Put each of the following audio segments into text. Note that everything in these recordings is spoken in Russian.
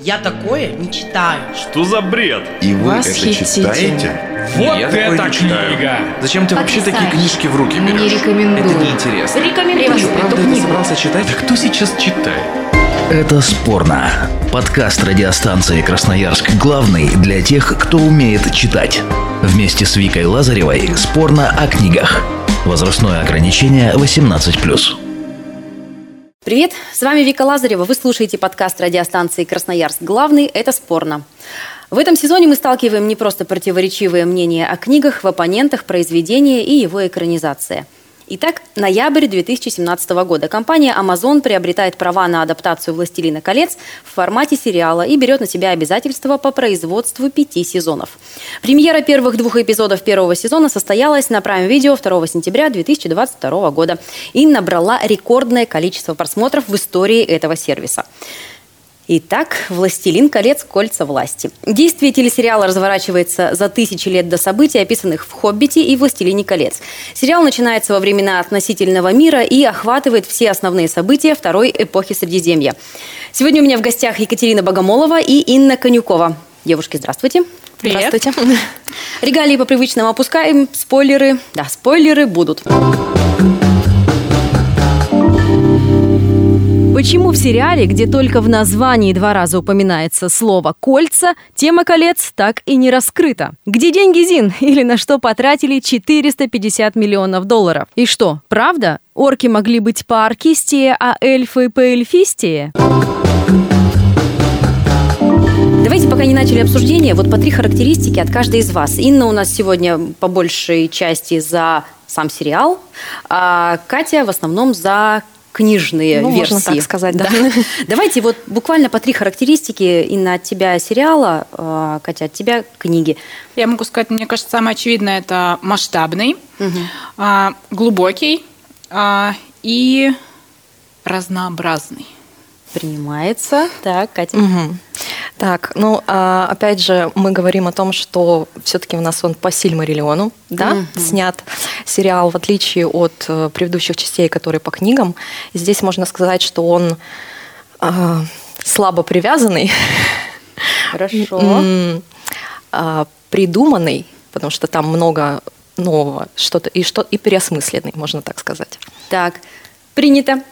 Я такое не читаю. Что за бред? И вы Восхитительно. это читаете? Вот Я такое это не читаю. книга! Зачем ты вообще такие книжки в руки берешь? Не рекомендую. Это неинтересно. Рекомендую Что, эту правда, это книгу. собрался читать? Да кто сейчас читает? Это спорно. Подкаст радиостанции Красноярск главный для тех, кто умеет читать. Вместе с Викой Лазаревой спорно о книгах. Возрастное ограничение 18+. Привет, с вами Вика Лазарева. Вы слушаете подкаст радиостанции «Красноярск. Главный» – это «Спорно». В этом сезоне мы сталкиваем не просто противоречивые мнения о книгах, в оппонентах, произведения и его экранизация. Итак, ноябрь 2017 года. Компания Amazon приобретает права на адаптацию «Властелина колец» в формате сериала и берет на себя обязательства по производству пяти сезонов. Премьера первых двух эпизодов первого сезона состоялась на Prime Video 2 сентября 2022 года и набрала рекордное количество просмотров в истории этого сервиса. Итак, «Властелин колец. Кольца власти». Действие телесериала разворачивается за тысячи лет до событий, описанных в «Хоббите» и «Властелине колец». Сериал начинается во времена относительного мира и охватывает все основные события второй эпохи Средиземья. Сегодня у меня в гостях Екатерина Богомолова и Инна Конюкова. Девушки, здравствуйте. Привет. Здравствуйте. Регалии по привычному опускаем. Спойлеры. Да, спойлеры будут. Почему в сериале, где только в названии два раза упоминается слово «кольца», тема колец так и не раскрыта? Где деньги Зин? Или на что потратили 450 миллионов долларов? И что, правда? Орки могли быть по-оркистее, а эльфы по-эльфистее? Давайте, пока не начали обсуждение, вот по три характеристики от каждой из вас. Инна у нас сегодня по большей части за сам сериал, а Катя в основном за книжные Ну, версии. можно так сказать, да. Давайте вот буквально по три характеристики. Инна, от тебя сериала, а, Катя, от тебя книги. Я могу сказать, мне кажется, самое очевидное это масштабный, а, глубокий а, и разнообразный. Принимается. Так, Катя. Мгм. Так, ну, а, опять же, мы говорим о том, что все-таки у нас он по Сильмариллиону, да, Мгм. снят сериал, в отличие от э, предыдущих частей, которые по книгам. Здесь можно сказать, что он а, слабо привязанный, Хорошо. а, придуманный, потому что там много нового, что-то и что и переосмысленный, можно так сказать. Так, принято.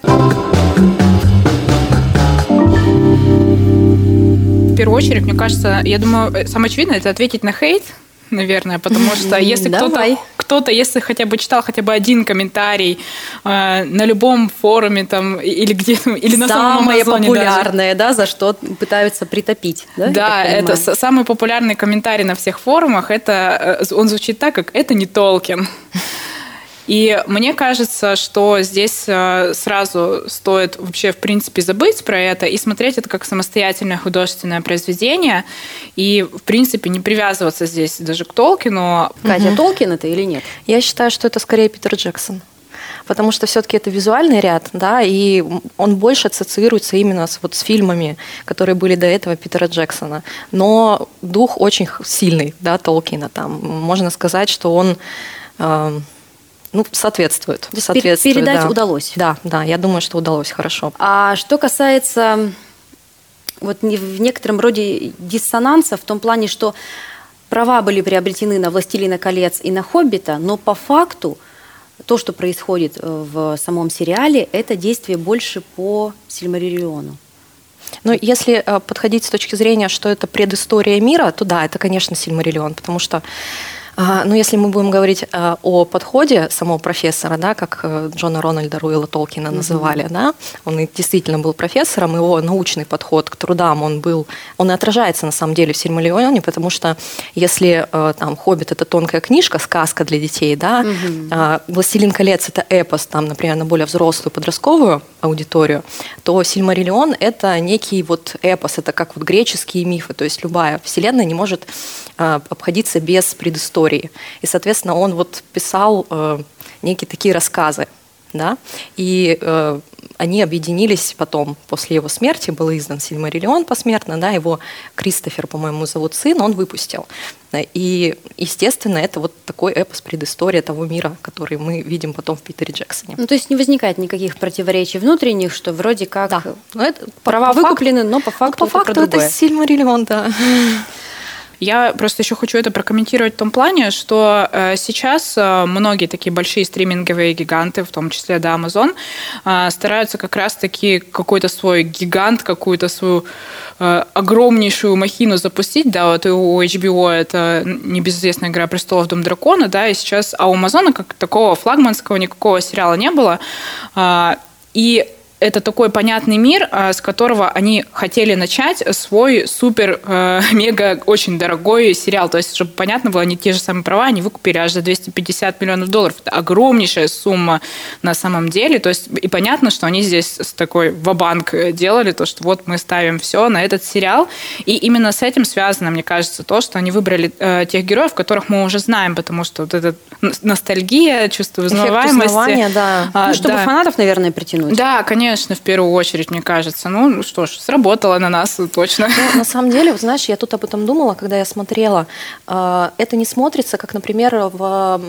В первую очередь, мне кажется, я думаю, э, самое очевидное это ответить на хейт, наверное, потому что если кто-то, кто-то, если хотя бы читал хотя бы один комментарий э, на любом форуме там или где или на самом Самое Амазоне даже. популярное, да, за что пытаются притопить. Да, Да, это самый популярный комментарий на всех форумах. Это э, он звучит так, как это не Толкин. И мне кажется, что здесь э, сразу стоит вообще, в принципе, забыть про это и смотреть это как самостоятельное художественное произведение. И, в принципе, не привязываться здесь даже к Толкину. Катя, Толкин это или нет? Я считаю, что это скорее Питер Джексон. Потому что все-таки это визуальный ряд, да, и он больше ассоциируется именно с, вот, с фильмами, которые были до этого Питера Джексона. Но дух очень сильный, да, Толкина. Там можно сказать, что он э, ну, соответствует. То есть соответствует, передать да. удалось. Да, да, я думаю, что удалось хорошо. А что касается вот в некотором роде диссонанса в том плане, что права были приобретены на «Властелина колец» и на «Хоббита», но по факту то, что происходит э, в самом сериале, это действие больше по Сильмариллиону. Но если э, подходить с точки зрения, что это предыстория мира, то да, это, конечно, Сильмариллион, потому что ну, если мы будем говорить а, о подходе самого профессора, да, как э, Джона Рональда Руэлла Толкина называли, да, он действительно был профессором, его научный подход к трудам, он был, он и отражается на самом деле в Сильмариллионе, потому что если э, там «Хоббит» — это тонкая книжка, сказка для детей, да, а, «Властелин колец» — это эпос, там, например, на более взрослую подростковую аудиторию, то «Сильмариллион» — это некий вот эпос, это как вот греческие мифы, то есть любая вселенная не может а, обходиться без предыстории. И, соответственно, он вот писал э, некие такие рассказы. да, и э, они объединились потом, после его смерти был издан Сильмариллион посмертно, да, его Кристофер, по-моему, зовут сын, он выпустил. И, естественно, это вот такой эпос предыстория того мира, который мы видим потом в Питере Джексоне. Ну, то есть не возникает никаких противоречий внутренних, что вроде как Да. Но это права по выкуплены, но по факту, Ну, по факту это, другое. это Сильмариллион, да. Я просто еще хочу это прокомментировать в том плане, что э, сейчас э, многие такие большие стриминговые гиганты, в том числе да, Amazon, э, стараются как раз-таки какой-то свой гигант, какую-то свою огромнейшую махину запустить. Да, вот у HBO это небезызвестная «Игра престолов. Дом дракона», да, и сейчас, а у Амазона как такого флагманского никакого сериала не было. А, И это такой понятный мир, а, с которого они хотели начать свой супер, э, мега, очень дорогой сериал. То есть, чтобы понятно было, они те же самые права, они выкупили аж за 250 миллионов долларов. Это огромнейшая сумма на самом деле. То есть, и понятно, что они здесь с такой ва-банк делали, то, что вот мы ставим все на этот сериал. И именно с этим связано, мне кажется, то, что они выбрали э, тех героев, которых мы уже знаем, потому что вот эта ностальгия, чувство Эффект узнаваемости. узнавания, да. а, Ну, чтобы да. фанатов, наверное, притянуть. Да, конечно, в первую очередь, мне кажется. Ну что ж, сработало на нас точно. Ну, на самом деле, вот знаешь, я тут об этом думала, когда я смотрела. Э, Это не смотрится, как, например, в,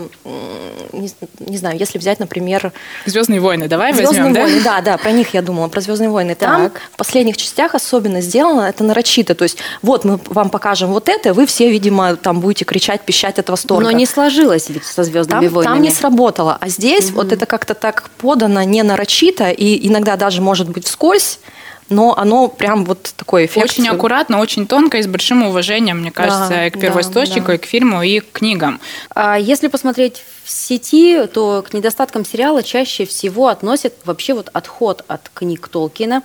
не, не знаю, если взять, например, Звездные войны, давай Звездные возьмем, да? войны, да, да, про них я думала, про Звездные войны. Там Так. в последних частях особенно сделано это нарочито. То есть, вот мы вам покажем вот это, вы все, видимо, там будете кричать, пищать от восторга. Но не сложилось ведь со звездными там, войнами. там не сработало. А здесь вот это как-то так подано не нарочито и иногда даже может быть вскользь, но оно прям вот такой эффект. Очень аккуратно, очень тонко и с большим уважением, мне кажется, Да, и к первоисточнику, да. и к фильму, и к книгам. А если посмотреть в сети, то к недостаткам сериала чаще всего относят вообще вот отход от книг Толкина.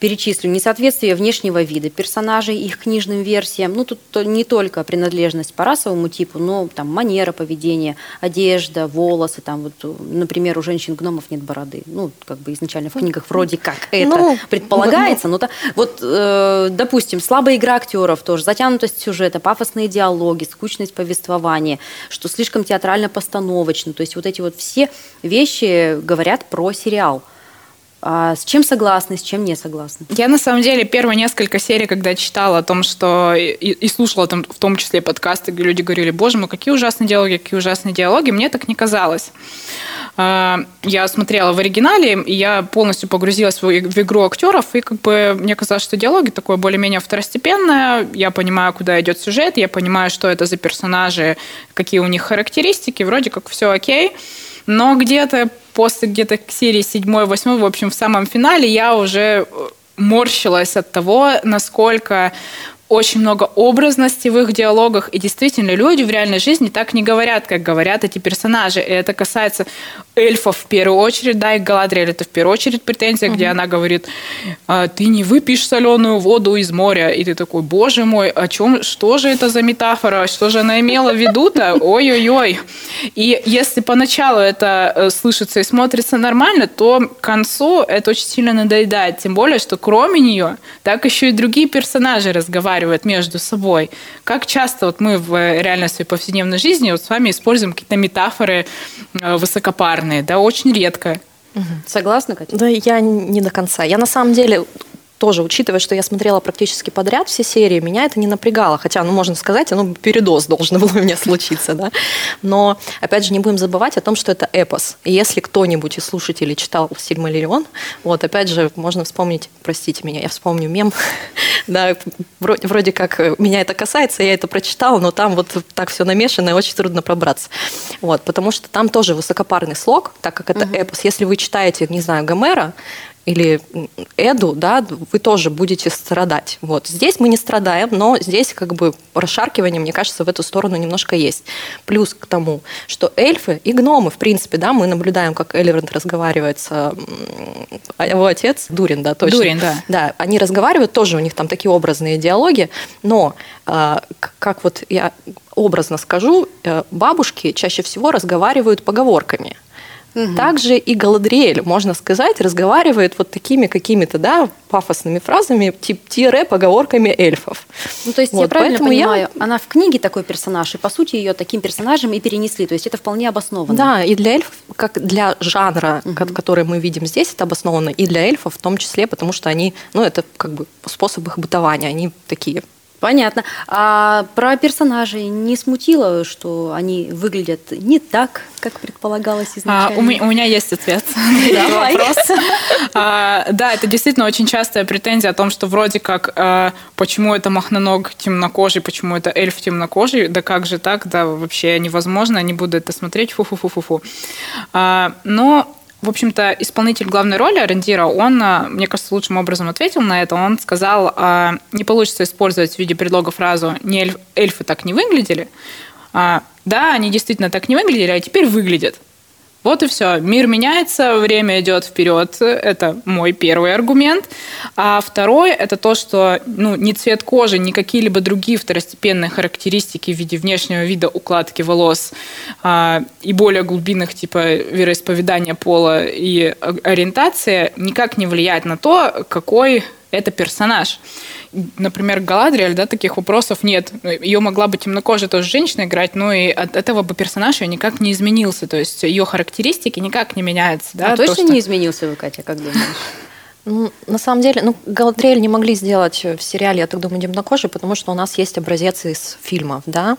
Перечислю несоответствие внешнего вида персонажей их книжным версиям. Ну, тут не только принадлежность по расовому типу, но там манера поведения, одежда, волосы. Там вот, например, у женщин-гномов нет бороды. Ну, как бы изначально в книгах вроде как это Ну, предполагается. Но та- вот, э, допустим, слабая игра актеров тоже, затянутость сюжета, пафосные диалоги, скучность повествования, что слишком театрально-постановочно. То есть вот эти вот все вещи говорят про сериал. А с чем согласны, с чем не согласны? Я, на самом деле, первые несколько серий, когда читала о том, что... И, и слушала там, в том числе подкасты, где люди говорили, боже мой, какие ужасные диалоги, какие ужасные диалоги, мне так не казалось. А, Я смотрела в оригинале, и я полностью погрузилась в, игру актеров, и как бы мне казалось, что диалоги такое более-менее второстепенное. Я понимаю, куда идет сюжет, я понимаю, что это за персонажи, какие у них характеристики, вроде как все окей. Но где-то после где-то к серии 7-8, в общем, в самом финале я уже морщилась от того, насколько очень много образности в их диалогах, и действительно люди в реальной жизни так не говорят, как говорят эти персонажи. И это касается эльфов в первую очередь, да, и Галадриэль это в первую очередь претензия, где она говорит, «А, ты не выпьешь соленую воду из моря, и ты такой, боже мой, о чем, что же это за метафора, что же она имела в виду-то, ой-ой-ой. И если поначалу это э, слышится и смотрится нормально, то к концу это очень сильно надоедает, тем более, что кроме нее, так еще и другие персонажи разговаривают между собой. Как часто вот мы в э, реальной своей повседневной жизни вот с вами используем какие-то метафоры э, высокопарные, да, очень редко. Согласна, Катя? Да, я не до конца. Я на самом деле тоже, учитывая, что я смотрела практически подряд все серии, меня это не напрягало. Хотя, ну, можно сказать, ну, передоз должен был у меня случиться, да. Но, опять же, не будем забывать о том, что это эпос. И если кто-нибудь из слушателей читал «Сильмариллион», вот, опять же, можно вспомнить, простите меня, я вспомню мем, да, вроде, вроде как э, меня это касается, я это прочитала, но там вот так все намешано, и очень трудно пробраться. Вот, потому что там тоже высокопарный слог, так как это эпос. Если вы читаете, не знаю, Гомера, или Эду, да, вы тоже будете страдать. Вот. Здесь мы не страдаем, но здесь как бы расшаркивание, мне кажется, в эту сторону немножко есть. Плюс к тому, что эльфы и гномы, в принципе, да, мы наблюдаем, как Эльвард разговаривает с а его отец, Дурин, да, точно. Дурин, да. Да, они разговаривают, тоже у них там такие образные диалоги, но а, как вот я образно скажу, э, бабушки чаще всего разговаривают поговорками. Также и Галадриэль, можно сказать, разговаривает вот такими какими-то, да, пафосными фразами, тип тире поговорками эльфов. Ну, то есть вот, я правильно понимаю, я... она в книге такой персонаж, и по сути ее таким персонажем и перенесли, то есть это вполне обоснованно. Да, и для эльфов, как для жанра, угу. который мы видим здесь, это обоснованно, и для эльфов в том числе, потому что они, ну, это как бы способ их бытования, они такие Понятно. А про персонажей не смутило, что они выглядят не так, как предполагалось изначально? А, у, меня, у меня есть ответ на вопрос. А, да, это действительно очень частая претензия о том, что вроде как, а, почему это махноног темнокожий, почему это эльф темнокожий, да как же так, да вообще невозможно, не буду это смотреть, фу-фу-фу-фу-фу. А, но в общем-то, исполнитель главной роли Арендира, он, а, мне кажется, лучшим образом ответил на это. Он сказал, а, не получится использовать в виде предлога фразу «не эльф, эльфы так не выглядели». А, да, они действительно так не выглядели, а теперь выглядят. Вот и все. Мир меняется, время идет вперед. Это мой первый аргумент. А второй – это то, что ну, ни цвет кожи, ни какие-либо другие второстепенные характеристики в виде внешнего вида укладки волос а, и более глубинных типа вероисповедания пола и ориентации никак не влияют на то, какой это персонаж например, Галадриэль, да, таких вопросов нет. Ее могла бы темнокожая тоже женщина играть, но и от этого бы персонаж ее никак не изменился. То есть ее характеристики никак не меняются. Да, а точно что... не изменился вы, Катя, как думаешь? Ну, на самом деле, ну, Галадриэль не могли сделать в сериале, я так думаю, темнокожий, потому что у нас есть образец из фильмов, да.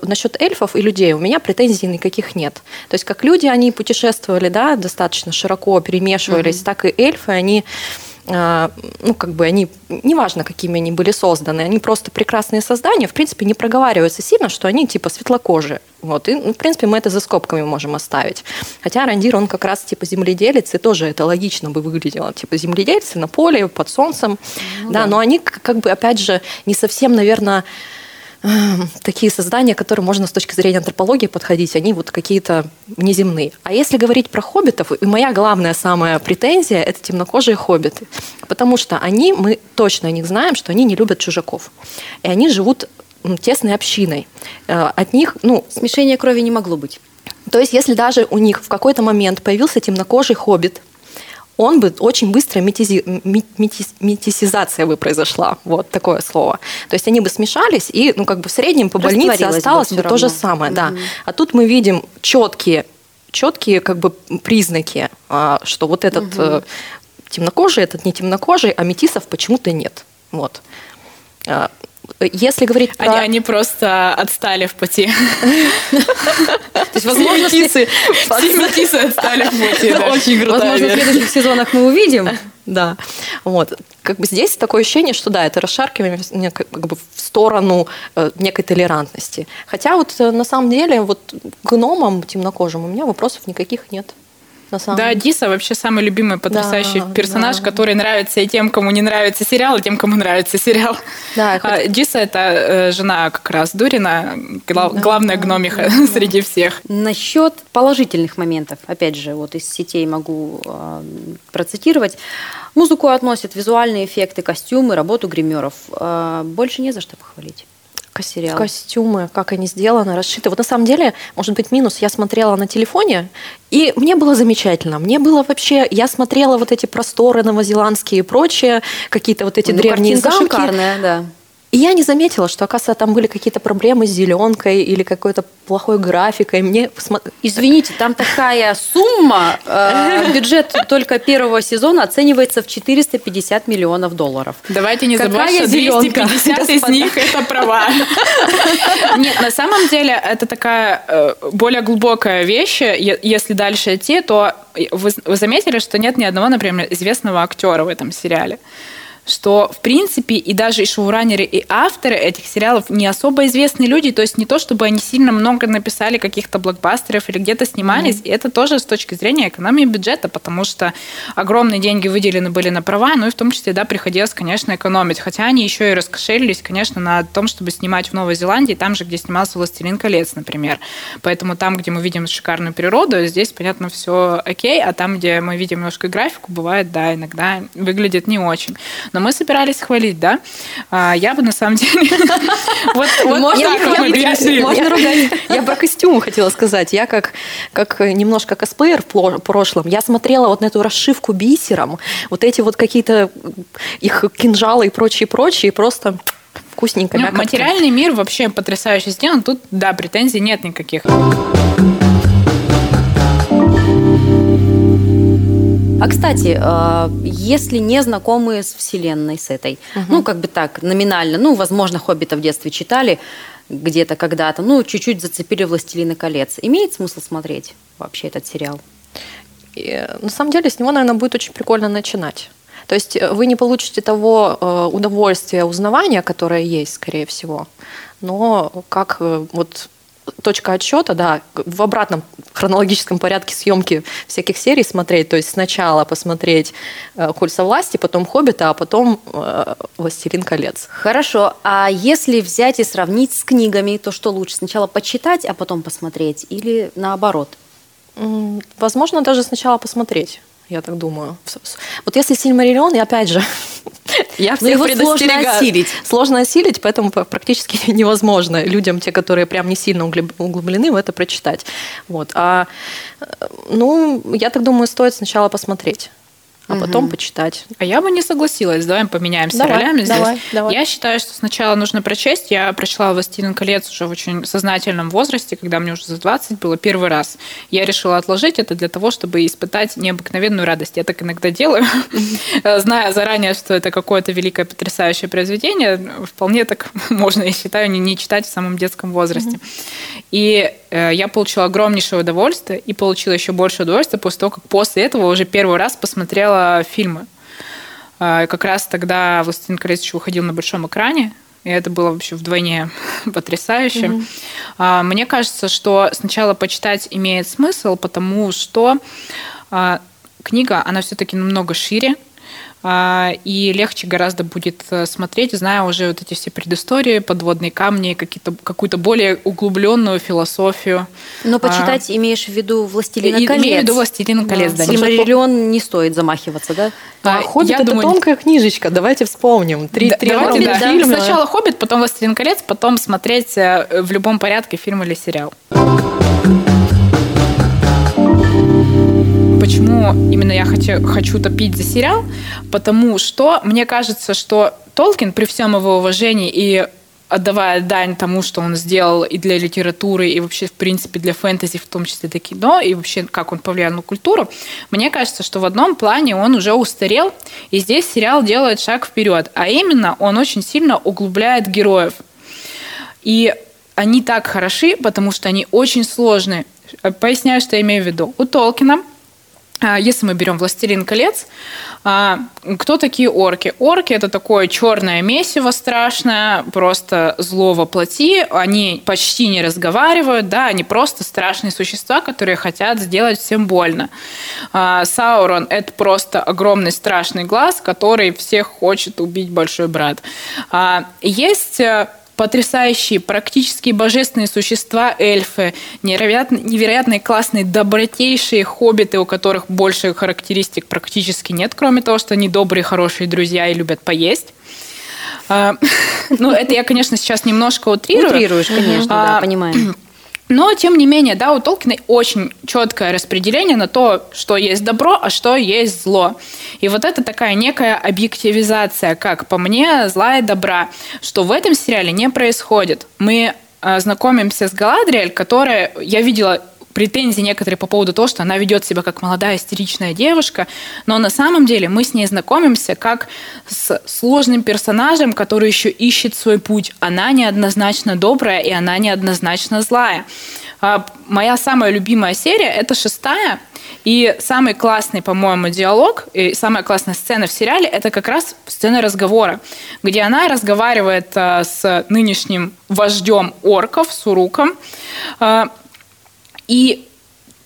Насчет эльфов и людей у меня претензий никаких нет. То есть, как люди, они путешествовали, да, достаточно широко перемешивались, угу. так и эльфы, они ну, как бы они, неважно, какими они были созданы, они просто прекрасные создания, в принципе, не проговариваются сильно, что они типа светлокожие. Вот. И, ну, в принципе, мы это за скобками можем оставить. Хотя Рандир, он как раз типа земледелец, и тоже это логично бы выглядело. Типа земледельцы на поле, под солнцем. Ну, да, да, но они как бы, опять же, не совсем, наверное, такие создания, которые можно с точки зрения антропологии подходить, они вот какие-то внеземные. А если говорить про хоббитов, и моя главная самая претензия – это темнокожие хоббиты. Потому что они, мы точно о них знаем, что они не любят чужаков. И они живут тесной общиной. Э, от них, ну... Смешения крови не могло быть. То есть, если даже у них в какой-то момент появился темнокожий хоббит, он бы очень быстро метизи, метис, метисизация бы произошла, вот такое слово. То есть они бы смешались, и ну как бы в среднем по больнице осталось бы, бы то же самое, mm-hmm. да. А тут мы видим четкие, четкие как бы признаки, а, что вот этот mm-hmm. темнокожий, этот не темнокожий, а метисов почему-то нет. Вот. Если говорить про... Они, они просто отстали в пути. То есть, возможно, метисы отстали в пути. Очень круто. Возможно, в следующих сезонах мы увидим. Да, вот. Как бы здесь такое ощущение, что да, это расшаркивание как бы в сторону э, некой толерантности. Хотя вот э, на самом деле вот гномам темнокожим у меня вопросов никаких нет на самом Да, Диса вообще самый любимый, потрясающий да, персонаж, да. который нравится и тем, кому не нравится сериал, и тем, кому нравится сериал. Да, а, Диса – это э, жена как раз Дурина, глав, да, главная гномиха да, среди всех. Насчет положительных моментов, опять же, вот из сетей могу э, процитировать. Музыку относят визуальные эффекты, костюмы, работу гримеров. Э, больше не за что похвалить сериал. Костюмы, как они сделаны, расшиты. Вот на самом деле, может быть, минус, я смотрела на телефоне, и мне было замечательно. Мне было вообще... Я смотрела вот эти просторы новозеландские и прочее, какие-то вот эти ну, древние замки. шикарная, да. И я не заметила, что, оказывается, там были какие-то проблемы с зеленкой или какой-то плохой графикой. Мне Извините, там такая сумма, э, бюджет только первого сезона оценивается в 450 миллионов долларов. Давайте не забывать, что 250 из них это права. Нет, на самом деле это такая э, более глубокая вещь. Если дальше идти, то вы заметили, что нет ни одного, например, известного актера в этом сериале что, в принципе, и даже и шоураннеры, и авторы этих сериалов не особо известные люди, то есть не то, чтобы они сильно много написали каких-то блокбастеров или где-то снимались, mm-hmm. и это тоже с точки зрения экономии бюджета, потому что огромные деньги выделены были на права, ну и в том числе, да, приходилось, конечно, экономить, хотя они еще и раскошелились, конечно, на том, чтобы снимать в Новой Зеландии, там же, где снимался «Властелин колец», например. Поэтому там, где мы видим шикарную природу, здесь, понятно, все окей, а там, где мы видим немножко графику, бывает, да, иногда выглядит не очень. Но мы собирались хвалить, да? А, я бы на самом деле... Вот. Можно ругать. Я про костюмы хотела сказать. Я как, как немножко косплеер в прошлом, я смотрела вот на эту расшивку бисером, вот эти вот какие-то их кинжалы и прочее, просто вкусненько. Ну, материальный мир вообще потрясающе сделан. Тут, да, претензий нет никаких. А кстати, э, если не знакомые с вселенной, с этой, угу. ну как бы так номинально, ну возможно Хоббита в детстве читали где-то когда-то, ну чуть-чуть зацепили Властелина колец, имеет смысл смотреть вообще этот сериал? И, на самом деле с него, наверное, будет очень прикольно начинать. То есть э, вы не получите того э, удовольствия узнавания, которое есть, скорее всего, но как э, вот точка отсчета, да, в обратном хронологическом порядке съемки всяких серий смотреть, то есть сначала посмотреть э, «Кольца власти», потом «Хоббита», а потом э, «Властелин колец». Хорошо, а если взять и сравнить с книгами, то что лучше, сначала почитать, а потом посмотреть или наоборот? Возможно, даже сначала посмотреть я так думаю. Вот если Сильмариллион, и опять же, я всех его сложно осилить. Сложно осилить, поэтому практически невозможно людям, те, которые прям не сильно углублены, в это прочитать. Вот. А, э, ну, я так думаю, стоит сначала посмотреть а угу. потом почитать. А я бы не согласилась. Давай поменяемся давай, ролями здесь. Давай, давай. Я считаю, что сначала нужно прочесть. Я прочла «Властелин колец» уже в очень сознательном возрасте, когда мне уже за 20 было первый раз. Я решила отложить это для того, чтобы испытать необыкновенную радость. Я так иногда делаю, зная заранее, что это какое-то великое потрясающее произведение. Вполне так можно, я считаю, не, не читать в самом детском возрасте. И э, я получила огромнейшее удовольствие и получила еще больше удовольствия после того, как после этого уже первый раз посмотрела смотрела фильмы. А, как раз тогда «Властелин колец» выходил на большом экране, и это было вообще вдвойне потрясающе. Mm-hmm. Мне кажется, что сначала почитать имеет смысл, потому что а, книга, она все-таки намного шире, и легче гораздо будет э, смотреть, зная уже вот эти все предыстории, подводные камни, какие-то, какую-то более углубленную философию. Но почитать а, имеешь в виду «Властелина и, колец»? Имею в виду «Властелина да. колец», да. Сильмариллион не стоит замахиваться, да? А, «Хоббит» — это думаю... тонкая книжечка, давайте вспомним. Три, да, три давайте, да. фильма. Сначала «Хоббит», потом «Властелин колец», потом смотреть э, в любом порядке фильм или сериал. Почему именно я хочу, хочу топить за сериал? Потому что мне кажется, что Толкин при всем его уважении и отдавая дань тому, что он сделал и для литературы, и вообще, в принципе, для фэнтези, в том числе для кино, и вообще, как он повлиял на культуру, мне кажется, что в одном плане он уже устарел, и здесь сериал делает шаг вперед. А именно, он очень сильно углубляет героев. И они так хороши, потому что они очень сложные. Поясняю, что я имею в виду. У Толкина – если мы берем «Властелин колец», а, кто такие орки? Орки – это такое черное месиво страшное, просто зло воплоти. Они почти не разговаривают, да, они просто страшные существа, которые хотят сделать всем больно. А, Саурон – это просто огромный страшный глаз, который всех хочет убить большой брат. Есть э, потрясающие, практически божественные существа, эльфы, невероятно, невероятные, классные, добротейшие хоббиты, у которых больше характеристик практически нет, кроме того, что они добрые, хорошие друзья и любят поесть. А, ну, это я, конечно, сейчас немножко утрирую. Утрируешь, конечно, да, а, понимаем. Но, тем не менее, да, у Толкина очень четкое распределение на то, что есть добро, а что есть зло. И вот это такая некая объективизация, как по мне, зла и добра, что в этом сериале не происходит. Мы э, знакомимся с Галадриэль, которая, я видела претензии некоторые по поводу того, что она ведет себя как молодая истеричная девушка, но на самом деле мы с ней знакомимся как с сложным персонажем, который еще ищет свой путь. Она неоднозначно добрая, и она неоднозначно злая. А, моя самая любимая серия – это шестая, и самый классный, по-моему, диалог и самая классная сцена в сериале – это как раз сцена разговора, где она разговаривает а, с нынешним вождем орков, Суруком, а, и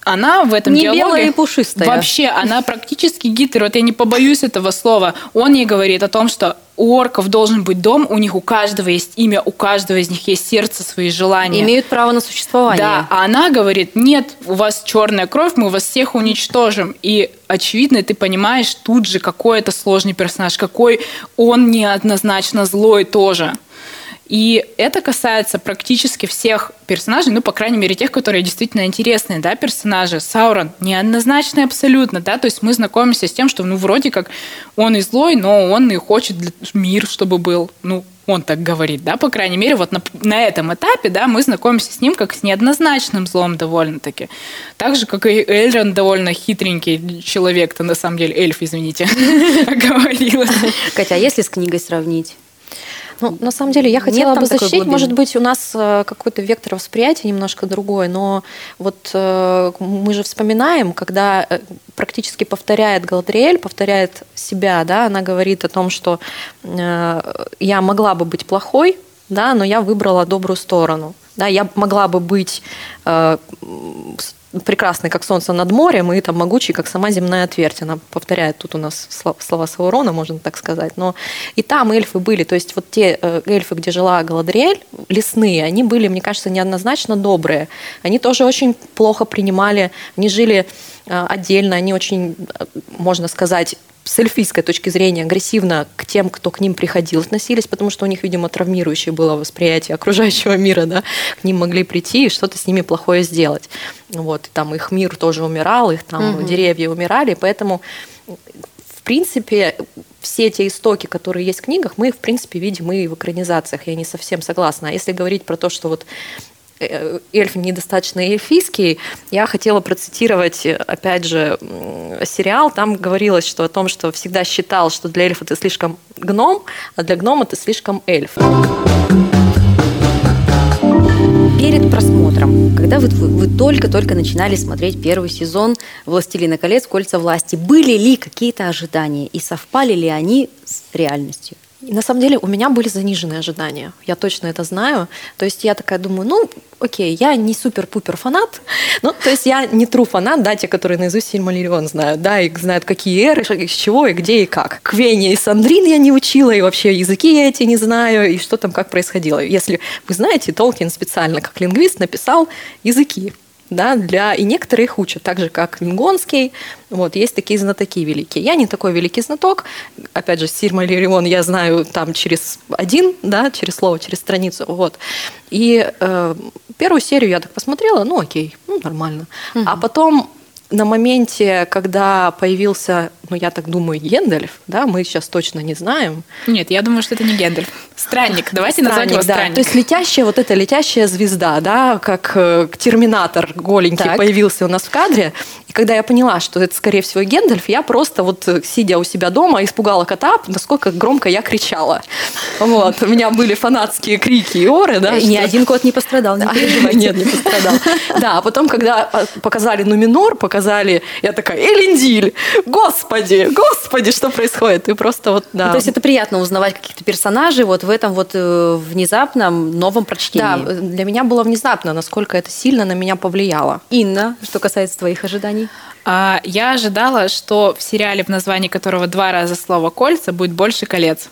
она в этом Не диалоге... белая и пушистая. Вообще, она практически Гитлер. Вот я не побоюсь этого слова. Он ей говорит о том, что у орков должен быть дом, у них у каждого есть имя, у каждого из них есть сердце, свои желания. Имеют право на существование. Да, а она говорит, нет, у вас черная кровь, мы вас всех уничтожим. И очевидно, ты понимаешь тут же, какой это сложный персонаж, какой он неоднозначно злой тоже. И это касается практически всех персонажей, ну, по крайней мере, тех, которые действительно интересные, да, персонажи. Саурон неоднозначный абсолютно, да, то есть мы знакомимся с тем, что, ну, вроде как он и злой, но он и хочет мир, чтобы был, ну, он так говорит, да, по крайней мере, вот на, на этом этапе, да, мы знакомимся с ним как с неоднозначным злом довольно-таки. Так же, как и Эльрон довольно хитренький человек-то, на самом деле, эльф, извините, оговорилась. Катя, а если с книгой сравнить? Ну, на самом деле, я хотела бы защитить, может быть, у нас э, какой-то вектор восприятия немножко другой, но вот э, мы же вспоминаем, когда э, практически повторяет Галадриэль, повторяет себя, да, она говорит о том, что я могла бы быть плохой, да, но я выбрала добрую сторону. Да, я могла бы быть э, прекрасной, как солнце над морем, и там могучей, как сама земная твердь. Она повторяет тут у нас сло- слова Саурона, можно так сказать. Но и там эльфы были, то есть вот те э, эльфы, где жила Галадриэль, лесные, они были, мне кажется, неоднозначно добрые. Они тоже очень плохо принимали, они жили э, отдельно, они очень, э, можно сказать, с эльфийской точки зрения агрессивно к тем, кто к ним приходил, относились, потому что у них, видимо, травмирующее было восприятие окружающего мира, да, к ним могли прийти и что-то с ними плохое сделать. Вот, и там их мир тоже умирал, их там Мгм. деревья умирали, поэтому, в принципе, все эти истоки, которые есть в книгах, мы, в принципе, видим и в экранизациях. Я не совсем согласна. А если говорить про то, что вот эльф недостаточно эльфийский, я хотела процитировать, э, опять же, сериал. Там говорилось что о том, что всегда считал, что для эльфа ты слишком гном, а для гнома ты слишком эльф. Перед просмотром, когда вы- вы только-только начинали смотреть первый сезон «Властелина колец. Кольца власти», были ли какие-то ожидания и совпали ли они с реальностью? На самом деле у меня были заниженные ожидания. Я точно это знаю. То есть я такая думаю, ну, окей, я не супер-пупер фанат. Ну, то есть я не тру фанат, да, те, которые наизусть Сильмариллион знают, да, и знают, какие эры, из чего и где и как. Квенни и Сандрин я не учила, и вообще языки я эти не знаю, и что там как происходило. Если вы знаете, Толкин специально как лингвист написал языки да, для... и некоторые их учат, так же, как Лингонский. Вот, есть такие знатоки великие. Я не такой великий знаток. Опять же, Сильмариллион я знаю там через один, да, через слово, через страницу. Вот. И э, первую серию я так посмотрела, ну окей, ну нормально. А потом на моменте, когда появился, ну я так думаю, Гендальф, да, мы сейчас точно не знаем, Нет, я думаю, что это не Гендальф. Странник. Давайте назвать его да. странник. То есть летящая, вот эта летящая звезда, да, как э, терминатор голенький Так. появился у нас в кадре. И когда я поняла, что это, скорее всего, Гендальф, я просто вот, э, сидя у себя дома, испугала кота, насколько громко я кричала. Вот. У меня были фанатские крики и оры, да. И ни один кот не пострадал, не да, переживайте. Нет, не пострадал. Да, а потом, когда а, показали Нуминор, показали, я такая, Элендиль, господи, господи, что происходит? И просто вот, да. Ну, то есть это приятно узнавать каких-то персонажей вот в этом вот э, внезапном новом прочтении. Да, для меня было внезапно, насколько это сильно на меня повлияло. Инна, что касается твоих ожиданий? А, я ожидала, что в сериале, в названии которого два раза слово «кольца», будет больше колец.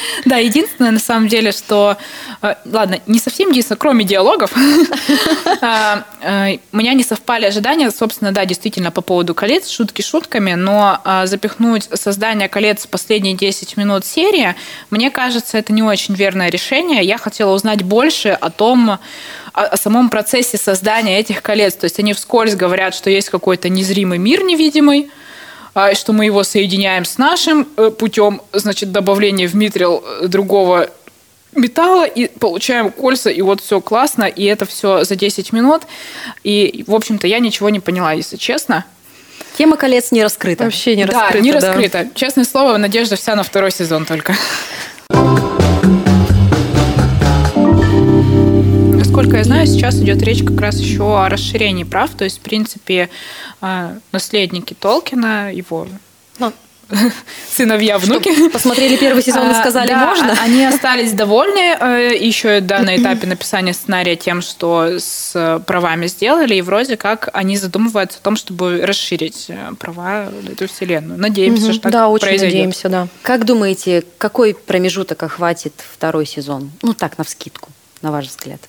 Да, единственное, на самом деле, что... э, Ладно, не совсем единственное, кроме диалогов, а, э, у меня не совпали ожидания, собственно, да, действительно, по поводу колец, шутки шутками, но а, запихнуть создание колец в последние 10 минут серии, мне кажется, это не очень верное решение. Я хотела узнать больше о том, о, самом процессе создания этих колец. То есть они вскользь говорят, что есть какой-то незримый мир невидимый, что мы его соединяем с нашим э, путем, значит, добавления в митрил э, другого металла и получаем кольца, и вот все классно, и это все за 10 минут. И, в общем-то, я ничего не поняла, если честно. Тема колец не раскрыта. Вообще не да, раскрыто. не да. раскрыто. Честное слово, надежда вся на второй сезон только. Насколько я знаю, сейчас идет речь как раз еще о расширении прав. То есть, в принципе, э, наследники Толкина, его Ну, сыновья, внуки. Посмотрели первый сезон и А, сказали, да, можно? а- Они остались довольны э, еще да, на этапе написания сценария тем, что с э, правами сделали, и вроде как они задумываются о том, чтобы расширить э, права эту вселенную. Надеемся, Мгм. что так да, очень произойдет. надеемся, да. Как думаете, какой промежуток охватит второй сезон? Ну, так, на вскидку, на ваш взгляд.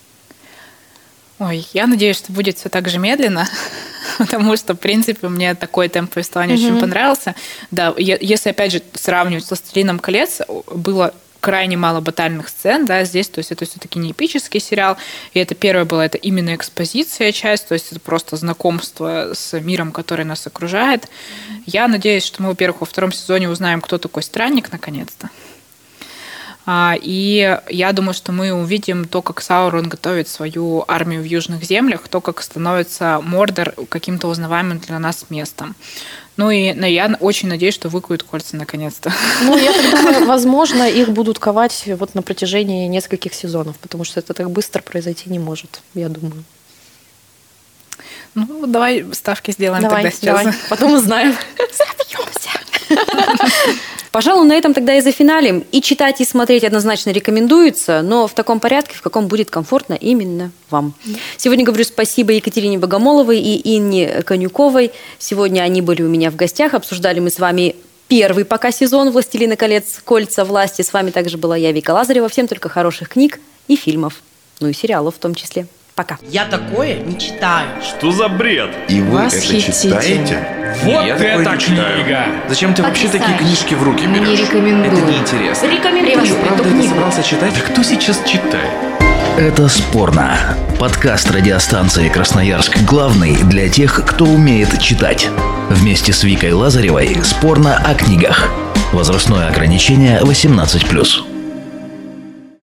Ой, я надеюсь, что будет все так же медленно, потому что, в принципе, мне такой темп повествования очень понравился. Да, если, опять же, сравнивать с «Властелином колец», было крайне мало батальных сцен, да, здесь, то есть это все-таки не эпический сериал, и это первое было, это именно экспозиция часть, то есть это просто знакомство с миром, который нас окружает. Я надеюсь, что мы, во-первых, во втором сезоне узнаем, кто такой странник, наконец-то. А, И я думаю, что мы увидим то, как Саурон готовит свою армию в южных землях, то, как становится Мордор каким-то узнаваемым для нас местом. Ну и ну, я очень надеюсь, что выкуют кольца наконец-то. Ну, я так думаю, возможно, их будут ковать вот на протяжении нескольких сезонов, потому что это так быстро произойти не может, я думаю. Ну, давай ставки сделаем давай, тогда сейчас. давай, потом узнаем. Пожалуй, на этом тогда и зафиналим. И читать, и смотреть однозначно рекомендуется, но в таком порядке, в каком будет комфортно именно вам. Сегодня говорю спасибо Екатерине Богомоловой и Инне Конюковой. Сегодня они были у меня в гостях. Обсуждали мы с вами первый пока сезон «Властелина колец. Кольца власти». С вами также была я, Вика Лазарева. Всем только хороших книг и фильмов. Ну и сериалов в том числе. Пока. Я такое не читаю. Что за бред? И вы это Восхитительно. читаете? Вот Я это книга! Зачем ты вообще такие книжки в руки берешь? Не рекомендую. Это неинтересно. Рекомендую Ты правда это собрался читать? Да кто сейчас читает? Это спорно. Подкаст радиостанции Красноярск главный для тех, кто умеет читать. Вместе с Викой Лазаревой спорно о книгах. Возрастное ограничение 18+.